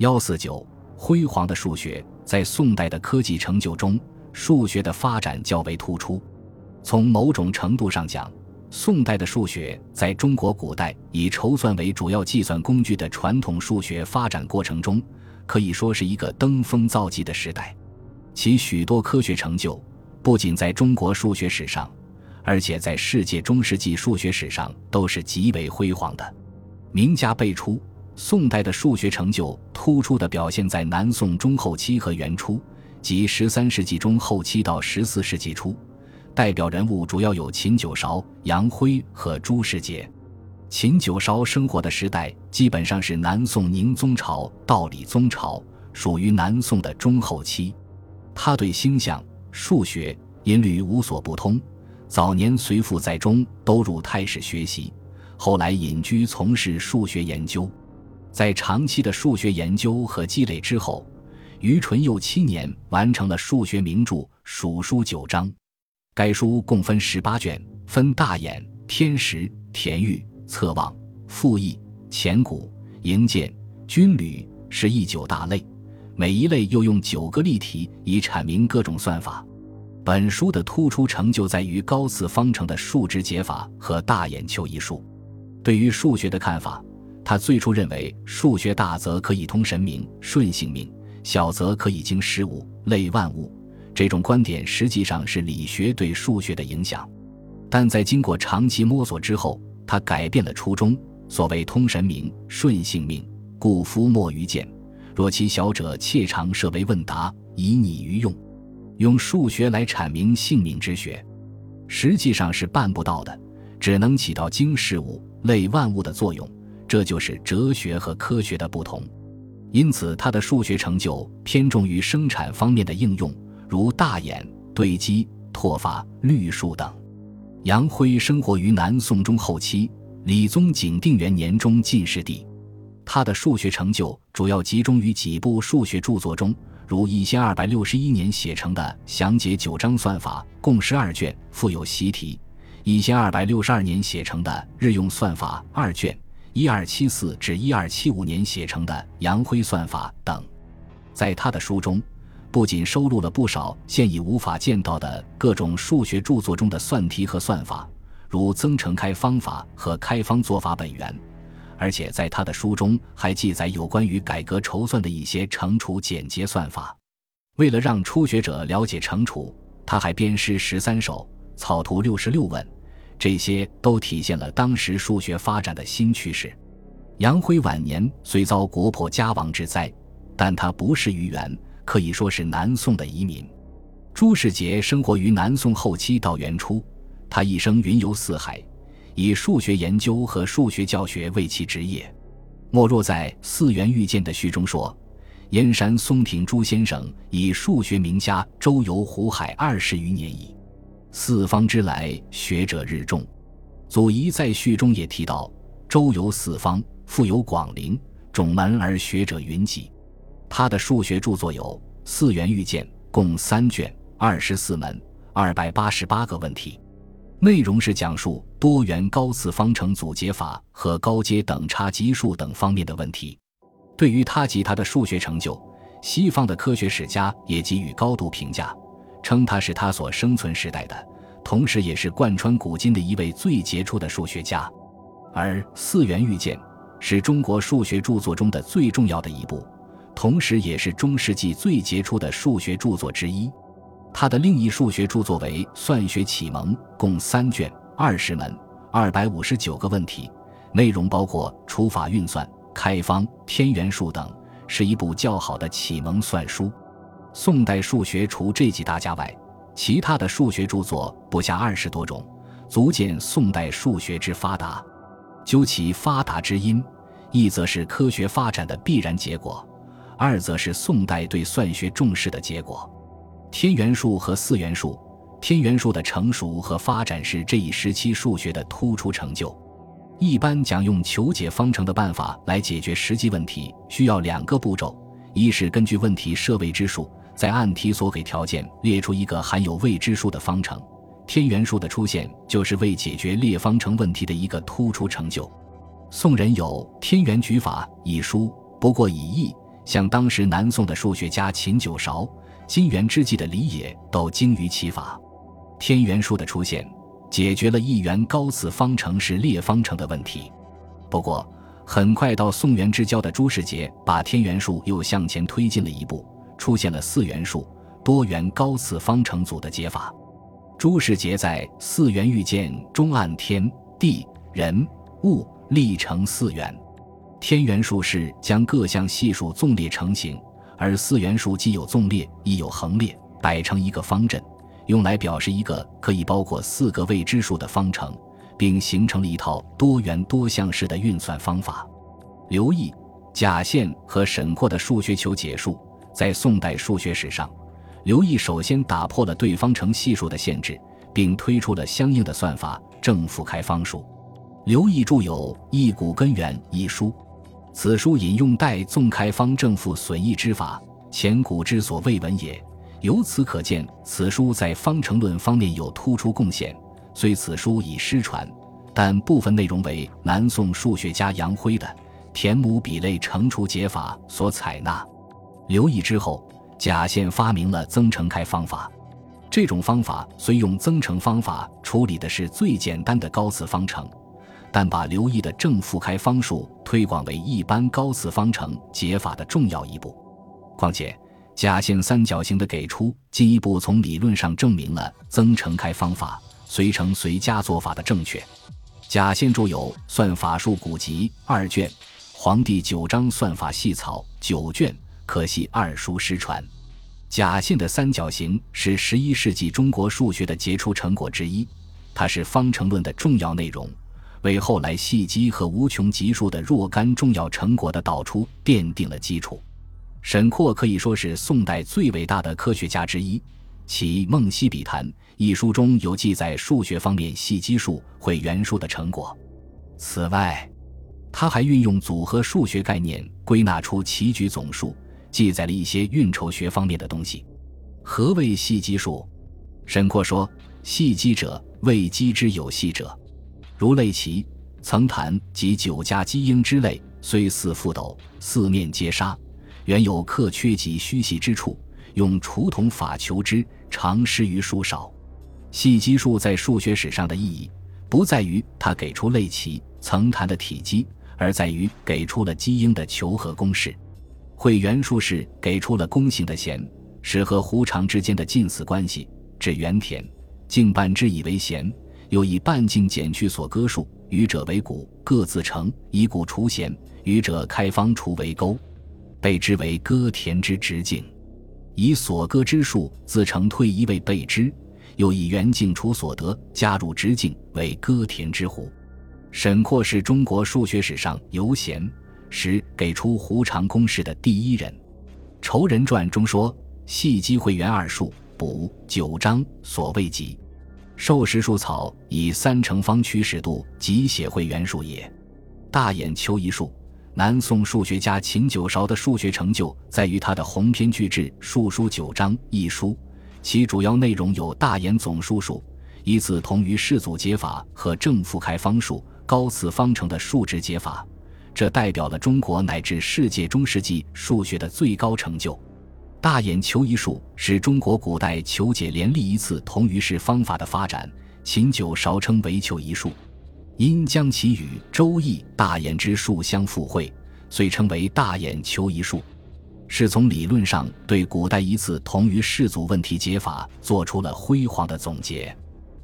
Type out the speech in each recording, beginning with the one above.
幺四九，辉煌的数学在宋代的科技成就中，数学的发展较为突出。从某种程度上讲，宋代的数学在中国古代以筹算为主要计算工具的传统数学发展过程中，可以说是一个登峰造极的时代。其许多科学成就，不仅在中国数学史上，而且在世界中世纪数学史上都是极为辉煌的。名家辈出。宋代的数学成就突出的表现在南宋中后期和元初，即十三世纪中后期到十四世纪初。代表人物主要有秦九韶、杨辉和朱世杰。秦九韶生活的时代基本上是南宋宁宗朝到理宗朝，属于南宋的中后期。他对星象、数学、音律无所不通。早年随父在中，都入太史学习，后来隐居从事数学研究。在长期的数学研究和积累之后，于纯佑七年完成了数学名著《蜀书九章》。该书共分十八卷，分大衍、天时、田豫、测望、复议、乾谷、营建、军旅，是一九大类。每一类又用九个例题以阐明各种算法。本书的突出成就在于高次方程的数值解法和大眼球一术。对于数学的看法。他最初认为，数学大则可以通神明、顺性命，小则可以经事物、类万物。这种观点实际上是理学对数学的影响，但在经过长期摸索之后，他改变了初衷。所谓通神明、顺性命，故夫莫于见。若其小者，切常设为问答，以拟于用。用数学来阐明性命之学，实际上是办不到的，只能起到经事物、类万物的作用。这就是哲学和科学的不同，因此他的数学成就偏重于生产方面的应用，如大眼、对积、拓法、律数等。杨辉生活于南宋中后期，理宗景定元年中进士第。他的数学成就主要集中于几部数学著作中，如一千二百六十一年写成的《详解九章算法》，共十二卷，附有习题；一千二百六十二年写成的《日用算法》二卷。一二七四至一二七五年写成的《杨辉算法》等，在他的书中，不仅收录了不少现已无法见到的各种数学著作中的算题和算法，如增乘开方法和开方做法本源，而且在他的书中还记载有关于改革筹算的一些乘除简洁算法。为了让初学者了解乘除，他还编诗十三首，草图六十六问。这些都体现了当时数学发展的新趋势。杨辉晚年虽遭国破家亡之灾，但他不是愚园，可以说是南宋的遗民。朱世杰生活于南宋后期到元初，他一生云游四海，以数学研究和数学教学为其职业。莫若在《四元遇见》的序中说：“燕山松亭朱先生以数学名家周游湖海二十余年矣。”四方之来，学者日众。祖仪在序中也提到，周游四方，复有广陵，种门而学者云集。他的数学著作有《四元遇见》，共三卷，二十四门，二百八十八个问题，内容是讲述多元高次方程组解法和高阶等差级数等方面的问题。对于他及他的数学成就，西方的科学史家也给予高度评价。称他是他所生存时代的，同时也是贯穿古今的一位最杰出的数学家。而《四元遇见》是中国数学著作中的最重要的一部，同时也是中世纪最杰出的数学著作之一。他的另一数学著作为《算学启蒙》，共三卷，二十门，二百五十九个问题，内容包括除法运算、开方、天元数等，是一部较好的启蒙算书。宋代数学除这几大家外，其他的数学著作不下二十多种，足见宋代数学之发达。究其发达之因，一则是科学发展的必然结果，二则是宋代对算学重视的结果。天元数和四元数，天元数的成熟和发展是这一时期数学的突出成就。一般讲用求解方程的办法来解决实际问题，需要两个步骤：一是根据问题设未知数。在按题所给条件列出一个含有未知数的方程，天元数的出现就是为解决列方程问题的一个突出成就。宋人有《天元举法》一书，不过以易，像当时南宋的数学家秦九韶、金元之际的李野都精于其法。天元数的出现，解决了一元高次方程式列方程的问题。不过，很快到宋元之交的朱世杰把天元数又向前推进了一步，出现了四元数多元高次方程组的解法。朱世杰在《四元遇见》中按天地人物立成四元。天元数是将各项系数纵列成型，而四元数既有纵列，亦有横列，摆成一个方阵，用来表示一个可以包括四个未知数的方程。并形成了一套多元多项式的运算方法。刘毅、贾宪和沈括的数学求解数，在宋代数学史上，刘毅首先打破了对方程系数的限制，并推出了相应的算法——正负开方数。刘毅著有《一古根源》一书，此书引用代纵开方正负损益之法，前古之所未闻也。由此可见，此书在方程论方面有突出贡献。虽此书已失传，但部分内容为南宋数学家杨辉的田母比类乘除解法所采纳。刘毅之后，贾宪发明了增乘开方法。这种方法虽用增乘方法处理的是最简单的高次方程，但把刘毅的正负开方数推广为一般高次方程解法的重要一步。况且，贾宪三角形的给出进一步从理论上证明了增乘开方法。随乘随加做法的正确，贾宪著有《算法术古籍》二卷，《黄帝九章算法细草》九卷，可惜二书失传。贾宪的三角形是十一世纪中国数学的杰出成果之一，它是方程论的重要内容，为后来细积和无穷级数的若干重要成果的导出奠定了基础。沈括可以说是宋代最伟大的科学家之一。其《梦溪笔谈》一书中有记载数学方面细积数、会元数的成果。此外，他还运用组合数学概念归纳出棋局总数，记载了一些运筹学方面的东西。何谓细积数？沈括说：“细积者，谓积之有细者，如类棋、层坛及九家基鹰之类，虽似覆斗，四面皆杀，原有克缺及虚隙之处。”用除同法求之，常失于数少。细积数在数学史上的意义，不在于它给出类棋、层坛的体积，而在于给出了基因的求和公式。会元术士给出了弓形的弦，是和弧长之间的近似关系。至原田，径半之以为弦，又以半径减去所割数，余者为骨，各自成，以骨除弦，余者开方除为钩，被之为割田之直径。以所割之数自成退一位备之，又以圆径除所得加入直径为割田之弧。沈括是中国数学史上由弦时给出弧长公式的第一人。《仇人传》中说：“细积会元二数，补九章所谓集。”授时数草以三乘方取使度，即写会元数也。大眼求一数。南宋数学家秦九韶的数学成就在于他的鸿篇巨制《数书九章》一书，其主要内容有大眼总数数、以此同于世祖解法和正负开方数、高次方程的数值解法。这代表了中国乃至世界中世纪数学的最高成就。大眼求一术是中国古代求解连立一次同于式方法的发展，秦九韶称为求一术。因将其与《周易》大眼之数相附会，遂称为大眼求一术，是从理论上对古代一次同于式组问题解法做出了辉煌的总结。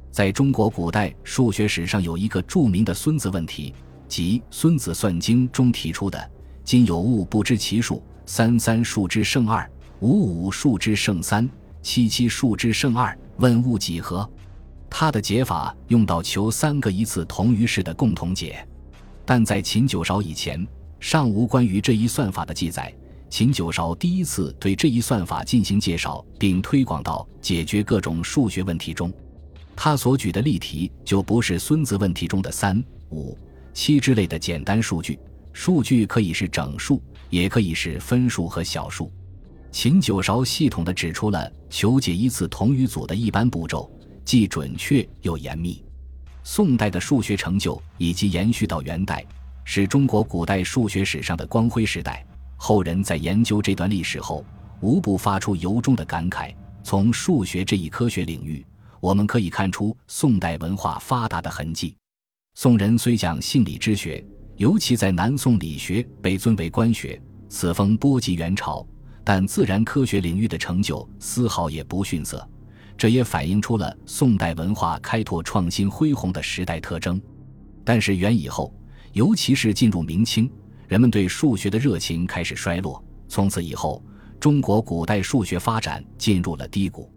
在中国古代数学史上，有一个著名的孙子问题，即《孙子算经》中提出的“今有物不知其数，三三数之胜二，五五数之胜三，七七数之胜二，问物几何？”他的解法用到求三个一次同于式的共同解，但在秦九韶以前尚无关于这一算法的记载。秦九韶第一次对这一算法进行介绍并推广到解决各种数学问题中，他所举的例题就不是孙子问题中的三、五、七之类的简单数据，数据可以是整数，也可以是分数和小数。秦九韶系统地指出了求解一次同余组的一般步骤。既准确又严密，宋代的数学成就以及延续到元代，是中国古代数学史上的光辉时代。后人在研究这段历史后，无不发出由衷的感慨。从数学这一科学领域，我们可以看出宋代文化发达的痕迹。宋人虽讲性理之学，尤其在南宋理学被尊为官学，此风波及元朝，但自然科学领域的成就丝毫也不逊色。这也反映出了宋代文化开拓创新恢宏的时代特征。但是元以后，尤其是进入明清，人们对数学的热情开始衰落。从此以后，中国古代数学发展进入了低谷。